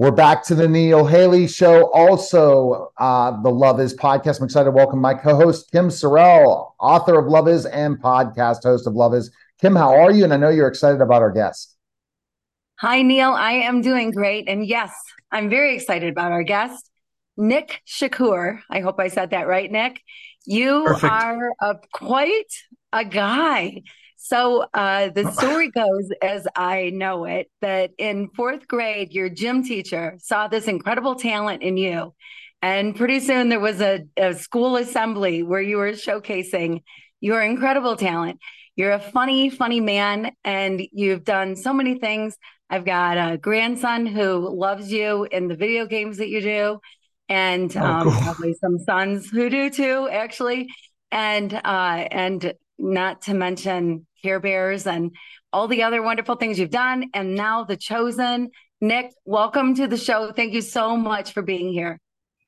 We're back to the Neil Haley Show. Also, uh, the Love Is podcast. I'm excited to welcome my co-host Kim Sorrelle, author of Love Is and podcast host of Love Is. Kim, how are you? And I know you're excited about our guest. Hi, Neil. I am doing great, and yes, I'm very excited about our guest, Nick Shakoour. I hope I said that right, Nick. You Perfect. are a, quite a guy. So uh, the story goes, as I know it, that in fourth grade, your gym teacher saw this incredible talent in you. And pretty soon there was a, a school assembly where you were showcasing your incredible talent. You're a funny, funny man, and you've done so many things. I've got a grandson who loves you in the video games that you do, and oh, um, cool. probably some sons who do too, actually. And uh, and not to mention Care Bears and all the other wonderful things you've done. And now The Chosen. Nick, welcome to the show. Thank you so much for being here.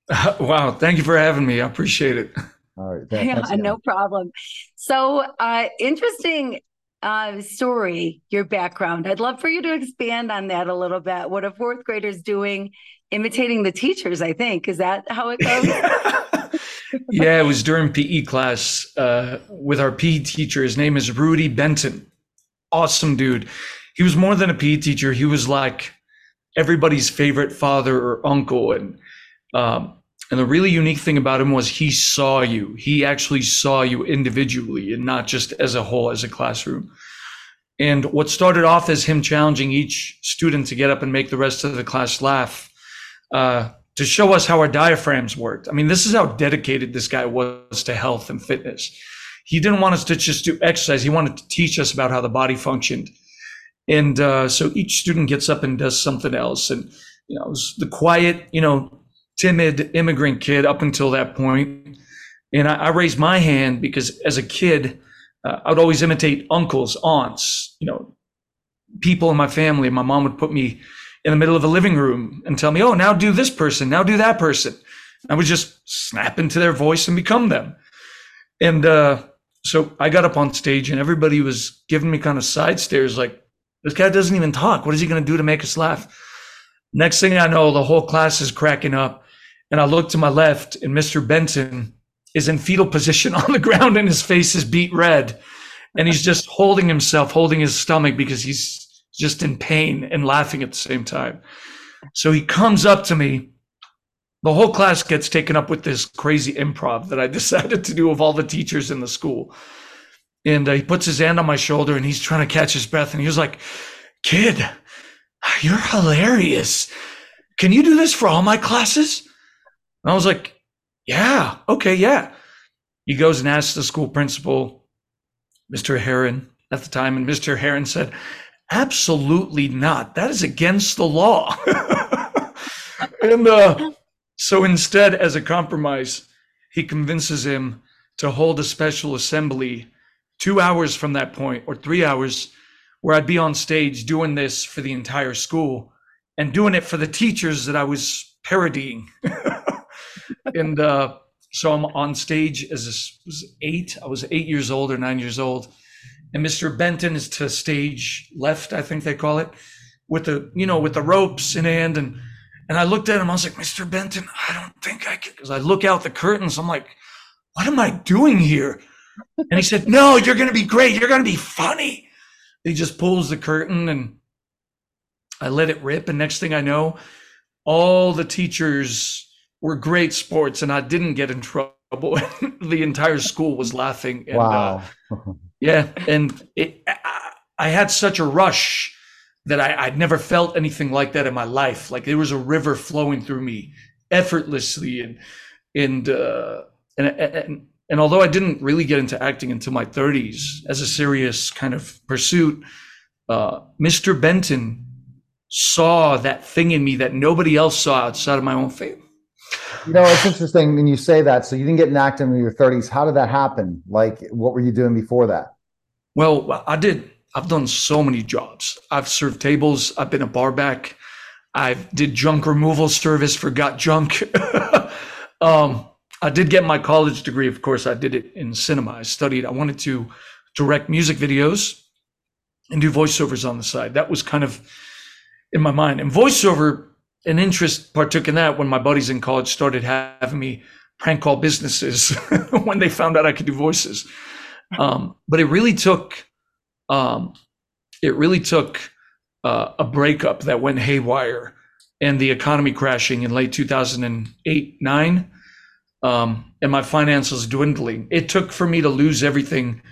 Uh, wow. Thank you for having me. I appreciate it. All right. yeah, no problem. So, uh, interesting uh, story, your background. I'd love for you to expand on that a little bit. What a fourth grader's doing, imitating the teachers, I think. Is that how it goes? yeah, it was during PE class uh, with our PE teacher. His name is Rudy Benton. Awesome dude. He was more than a PE teacher. He was like everybody's favorite father or uncle. And um, and the really unique thing about him was he saw you. He actually saw you individually and not just as a whole, as a classroom. And what started off as him challenging each student to get up and make the rest of the class laugh uh, to show us how our diaphragms worked. I mean, this is how dedicated this guy was to health and fitness. He didn't want us to just do exercise. He wanted to teach us about how the body functioned. And uh, so each student gets up and does something else. And, you know, it was the quiet, you know, timid immigrant kid up until that point. And I, I raised my hand because as a kid, uh, I would always imitate uncles, aunts, you know, people in my family. My mom would put me in the middle of a living room and tell me, oh, now do this person, now do that person. I would just snap into their voice and become them. And uh, so I got up on stage and everybody was giving me kind of side stares like, this guy doesn't even talk. What is he going to do to make us laugh? Next thing I know, the whole class is cracking up. And I look to my left and Mr. Benton is in fetal position on the ground and his face is beat red. And he's just holding himself, holding his stomach because he's just in pain and laughing at the same time. So he comes up to me. The whole class gets taken up with this crazy improv that I decided to do of all the teachers in the school. And uh, he puts his hand on my shoulder and he's trying to catch his breath. And he was like, Kid, you're hilarious. Can you do this for all my classes? And I was like, Yeah, okay, yeah. He goes and asks the school principal, Mr. Heron, at the time, and Mr. Heron said, Absolutely not. That is against the law. and uh, so instead, as a compromise, he convinces him to hold a special assembly two hours from that point, or three hours, where I'd be on stage doing this for the entire school and doing it for the teachers that I was parodying. and uh, so I'm on stage as a, was eight. I was eight years old or nine years old and Mr. Benton is to stage left, I think they call it, with the you know with the ropes in hand, and and I looked at him. I was like, Mr. Benton, I don't think I can, because I look out the curtains. I'm like, what am I doing here? And he said, No, you're going to be great. You're going to be funny. He just pulls the curtain, and I let it rip. And next thing I know, all the teachers were great sports, and I didn't get in trouble. the entire school was laughing. And, uh, wow. Uh, yeah, and it, I had such a rush that I, would never felt anything like that in my life. Like there was a river flowing through me effortlessly, and and uh, and, and and although I didn't really get into acting until my 30s as a serious kind of pursuit, uh, Mr. Benton saw that thing in me that nobody else saw outside of my own family. You know, it's interesting when you say that. So you didn't get in acting in your 30s. How did that happen? Like, what were you doing before that? Well, I did. I've done so many jobs. I've served tables. I've been a barback. I did junk removal service for Got Junk. um, I did get my college degree. Of course, I did it in cinema. I studied. I wanted to direct music videos and do voiceovers on the side. That was kind of in my mind. And voiceover an interest partook in that when my buddies in college started having me prank call businesses when they found out I could do voices. Um, but it really took, um, it really took uh, a breakup that went haywire and the economy crashing in late 2008, nine, um, and my finances dwindling. It took for me to lose everything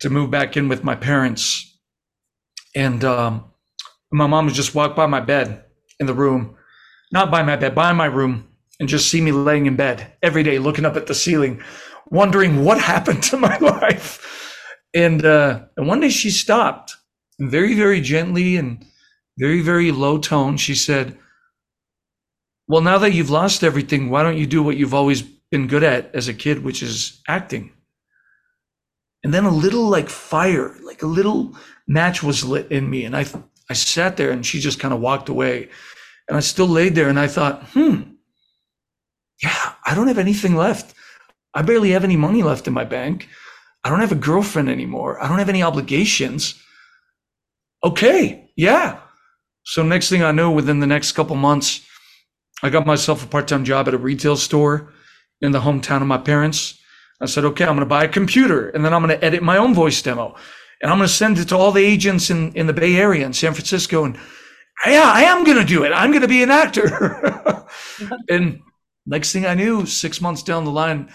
to move back in with my parents. And um, my mom would just walk by my bed in the room, not by my bed, by my room, and just see me laying in bed every day, looking up at the ceiling, wondering what happened to my life. And uh, and one day she stopped, very very gently and very very low tone. She said, "Well, now that you've lost everything, why don't you do what you've always been good at as a kid, which is acting?" And then a little like fire, like a little match was lit in me, and I I sat there, and she just kind of walked away, and I still laid there, and I thought, hmm yeah, I don't have anything left. I barely have any money left in my bank. I don't have a girlfriend anymore. I don't have any obligations. Okay, yeah. So next thing I know, within the next couple months, I got myself a part-time job at a retail store in the hometown of my parents. I said, okay, I'm going to buy a computer and then I'm going to edit my own voice demo and I'm going to send it to all the agents in, in the Bay Area in San Francisco. And yeah, I am going to do it. I'm going to be an actor. and Next thing I knew, six months down the line,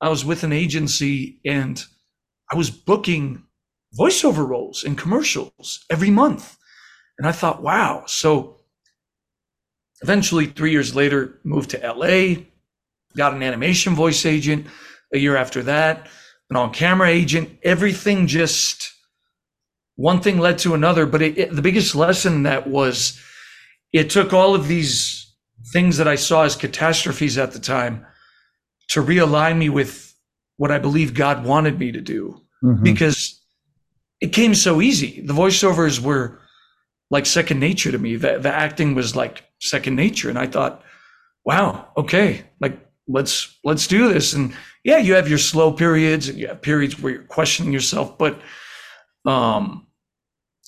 I was with an agency and I was booking voiceover roles in commercials every month. And I thought, wow. So eventually, three years later, moved to LA, got an animation voice agent. A year after that, an on camera agent. Everything just one thing led to another. But it, it, the biggest lesson that was it took all of these things that I saw as catastrophes at the time to realign me with what I believe God wanted me to do mm-hmm. because it came so easy. The voiceovers were like second nature to me. The, the acting was like second nature. And I thought, wow, okay, like let's, let's do this. And yeah, you have your slow periods and you have periods where you're questioning yourself, but, um,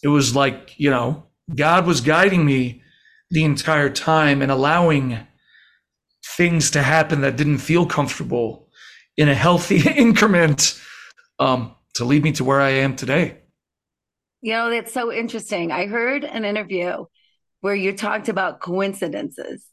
it was like, you know, God was guiding me the entire time and allowing things to happen that didn't feel comfortable in a healthy increment um, to lead me to where I am today. You know, that's so interesting. I heard an interview where you talked about coincidences,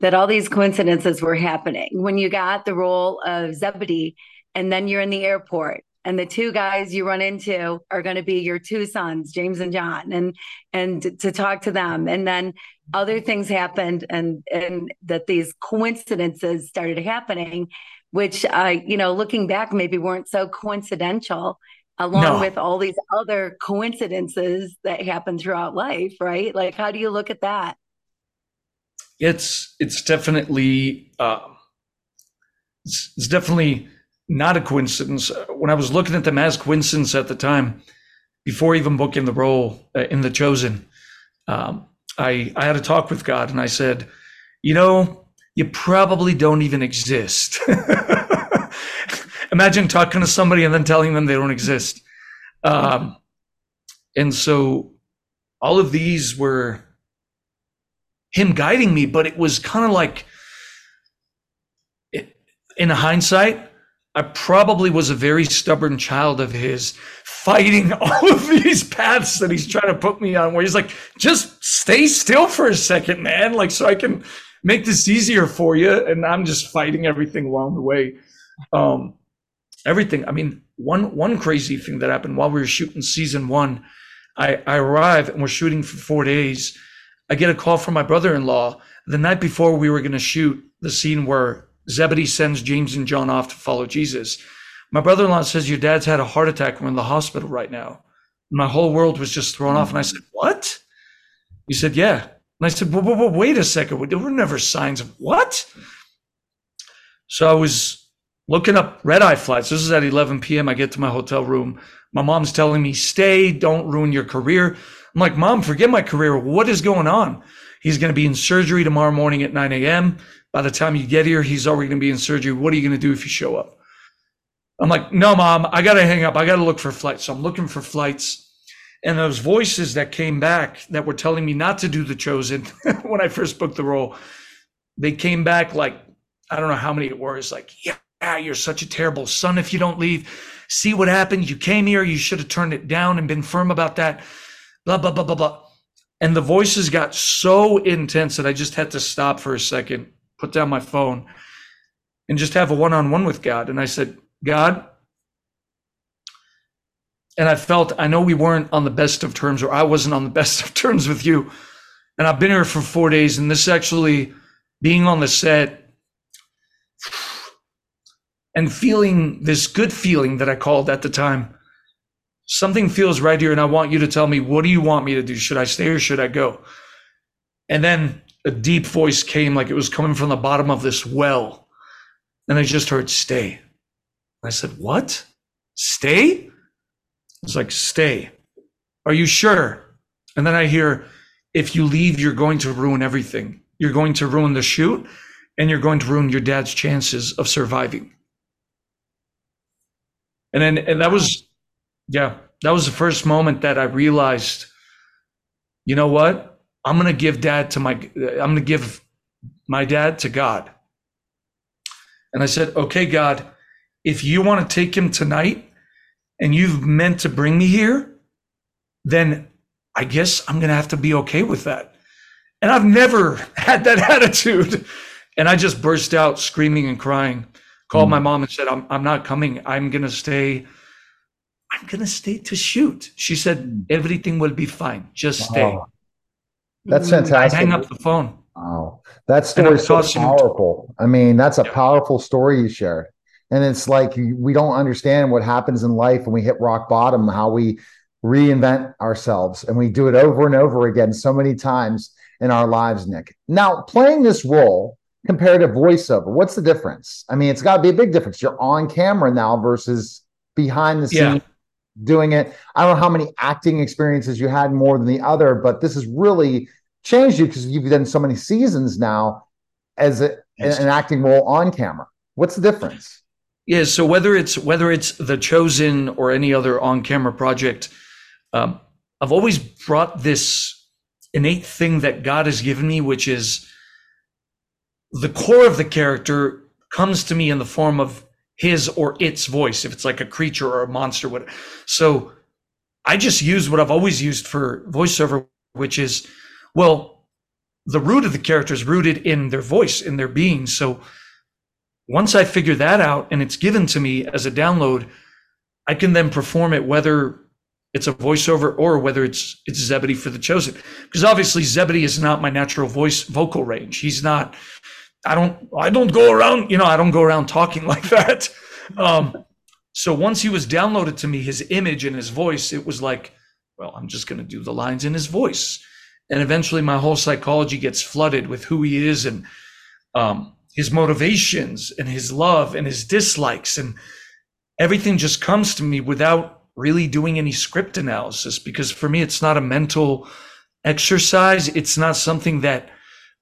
that all these coincidences were happening when you got the role of Zebedee and then you're in the airport and the two guys you run into are going to be your two sons james and john and and to talk to them and then other things happened and and that these coincidences started happening which uh you know looking back maybe weren't so coincidental along no. with all these other coincidences that happen throughout life right like how do you look at that it's it's definitely uh, it's, it's definitely not a coincidence. When I was looking at them as coincidence at the time, before even booking the role uh, in The Chosen, um, I, I had a talk with God and I said, you know, you probably don't even exist. Imagine talking to somebody and then telling them they don't exist. Um, and so all of these were him guiding me, but it was kind of like, in hindsight, I probably was a very stubborn child of his, fighting all of these paths that he's trying to put me on, where he's like, just stay still for a second, man. Like, so I can make this easier for you. And I'm just fighting everything along the way. Um, everything. I mean, one, one crazy thing that happened while we were shooting season one, I, I arrive and we're shooting for four days. I get a call from my brother in law the night before we were going to shoot the scene where Zebedee sends James and John off to follow Jesus. My brother in law says, Your dad's had a heart attack. We're in the hospital right now. My whole world was just thrown off. And I said, What? He said, Yeah. And I said, well, Wait a second. There were never signs of what? So I was looking up red eye flights. This is at 11 p.m. I get to my hotel room. My mom's telling me, Stay, don't ruin your career. I'm like, Mom, forget my career. What is going on? He's going to be in surgery tomorrow morning at 9 a.m. By the time you get here, he's already going to be in surgery. What are you going to do if you show up? I'm like, no, mom, I got to hang up. I got to look for flights. So I'm looking for flights. And those voices that came back that were telling me not to do The Chosen when I first booked the role, they came back like, I don't know how many it was, like, yeah, you're such a terrible son if you don't leave. See what happened? You came here, you should have turned it down and been firm about that. Blah, blah, blah, blah, blah. And the voices got so intense that I just had to stop for a second, put down my phone, and just have a one on one with God. And I said, God, and I felt I know we weren't on the best of terms, or I wasn't on the best of terms with you. And I've been here for four days, and this actually being on the set and feeling this good feeling that I called at the time. Something feels right here, and I want you to tell me what do you want me to do? Should I stay or should I go? And then a deep voice came like it was coming from the bottom of this well. And I just heard, stay. I said, What? Stay? It's like, stay. Are you sure? And then I hear, if you leave, you're going to ruin everything. You're going to ruin the shoot and you're going to ruin your dad's chances of surviving. And then, and that was, yeah, that was the first moment that I realized, you know what? I'm going to give dad to my, I'm going to give my dad to God. And I said, okay, God, if you want to take him tonight, and you've meant to bring me here, then I guess I'm going to have to be okay with that. And I've never had that attitude. And I just burst out screaming and crying, called mm. my mom and said, I'm, I'm not coming. I'm going to stay. I'm going to stay to shoot. She said, mm. everything will be fine. Just stay. Oh, that's fantastic. I hang up the phone. Wow. That story is so powerful. I mean, that's a powerful story you shared. And it's like we don't understand what happens in life when we hit rock bottom, how we reinvent ourselves and we do it over and over again so many times in our lives, Nick. Now, playing this role compared to voiceover, what's the difference? I mean, it's got to be a big difference. You're on camera now versus behind the scenes yeah. doing it. I don't know how many acting experiences you had more than the other, but this has really changed you because you've done so many seasons now as a, an acting role on camera. What's the difference? Yeah, so whether it's whether it's The Chosen or any other on-camera project, um, I've always brought this innate thing that God has given me, which is the core of the character comes to me in the form of his or its voice, if it's like a creature or a monster. Whatever. So I just use what I've always used for voiceover, which is, well, the root of the character is rooted in their voice, in their being. So once I figure that out and it's given to me as a download, I can then perform it whether it's a voiceover or whether it's it's Zebedee for the chosen. Because obviously Zebedee is not my natural voice vocal range. He's not. I don't. I don't go around. You know, I don't go around talking like that. Um, so once he was downloaded to me, his image and his voice, it was like, well, I'm just going to do the lines in his voice, and eventually my whole psychology gets flooded with who he is and um, his motivations and his love and his dislikes and everything just comes to me without really doing any script analysis because for me it's not a mental exercise. It's not something that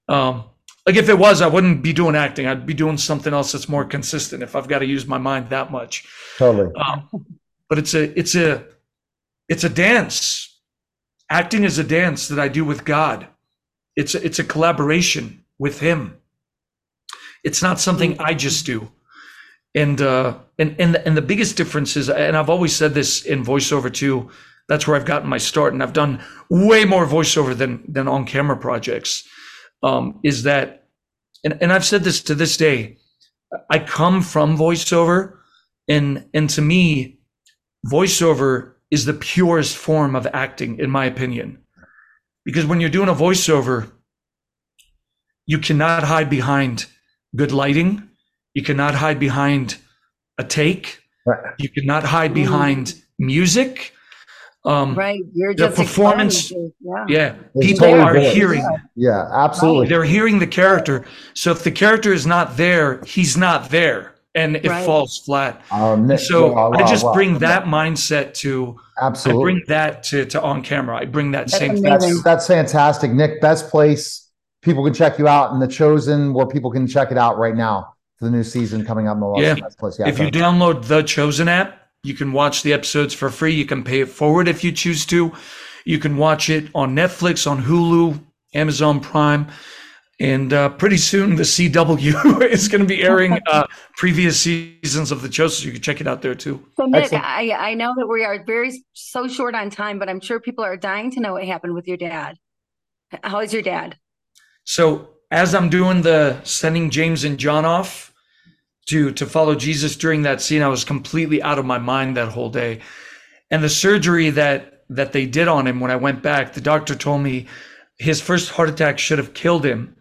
um like if it was i wouldn't be doing acting. I'd be doing something else that's more consistent if i've got to use my mind that much. Totally. Um, but it's a it's a it's a dance. Acting is a dance that i do with god. It's a, it's a collaboration with him it's not something I just do. And uh, and and and the biggest difference is, and I've always said this in voiceover too. That's where I've gotten my start, and I've done way more voiceover than than on camera projects. Um, is that, and and I've said this to this day. I come from voiceover, and and to me, voiceover is the purest form of acting, in my opinion, because when you're doing a voiceover, you cannot hide behind good lighting. You cannot hide behind a take. You cannot hide behind music. Um, right. You're the performance. Yeah. yeah. People totally are good. hearing. Yeah, absolutely. They're hearing the character. So if the character is not there, he's not there and it right. falls flat. Um, so wow, wow, I just wow, bring that mindset to absolutely I bring that to, to on camera. I bring that same that's, thing. That's fantastic. Nick, best place people can check you out in the chosen where people can check it out right now for the new season coming up in the yeah. Place. yeah if you download the chosen app You can watch the episodes for free. You can pay it forward if you choose to. You can watch it on Netflix, on Hulu, Amazon Prime. And uh, pretty soon, the CW is going to be airing uh, previous seasons of the Chosen. so you can check it out there too. So, Nick, I, I know that we are very so short on time, but I'm sure people are dying to know what happened with your dad. How is your dad? So, as I'm doing the sending James and John off to to follow Jesus during that scene, I was completely out of my mind that whole day. And the surgery that that they did on him when I went back, the doctor told me his first heart attack should have killed him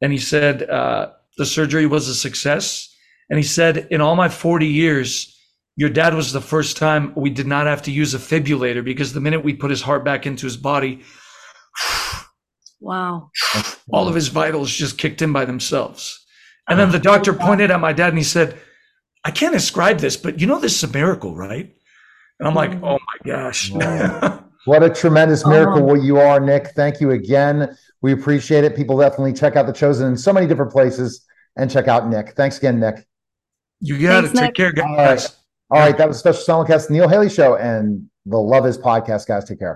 and he said uh, the surgery was a success. And he said, in all my 40 years, your dad was the first time we did not have to use a fibrillator because the minute we put his heart back into his body, wow, all of his vitals just kicked in by themselves. And then the doctor pointed at my dad and he said, I can't describe this, but you know, this is a miracle, right? And I'm like, mm. oh my gosh. what a tremendous miracle what you are, Nick. Thank you again. We appreciate it. People definitely check out The Chosen in so many different places and check out Nick. Thanks again, Nick. You got to take care, guys. All right. All right. That was a special simulcast, Neil Haley Show, and the Love Is podcast, guys. Take care.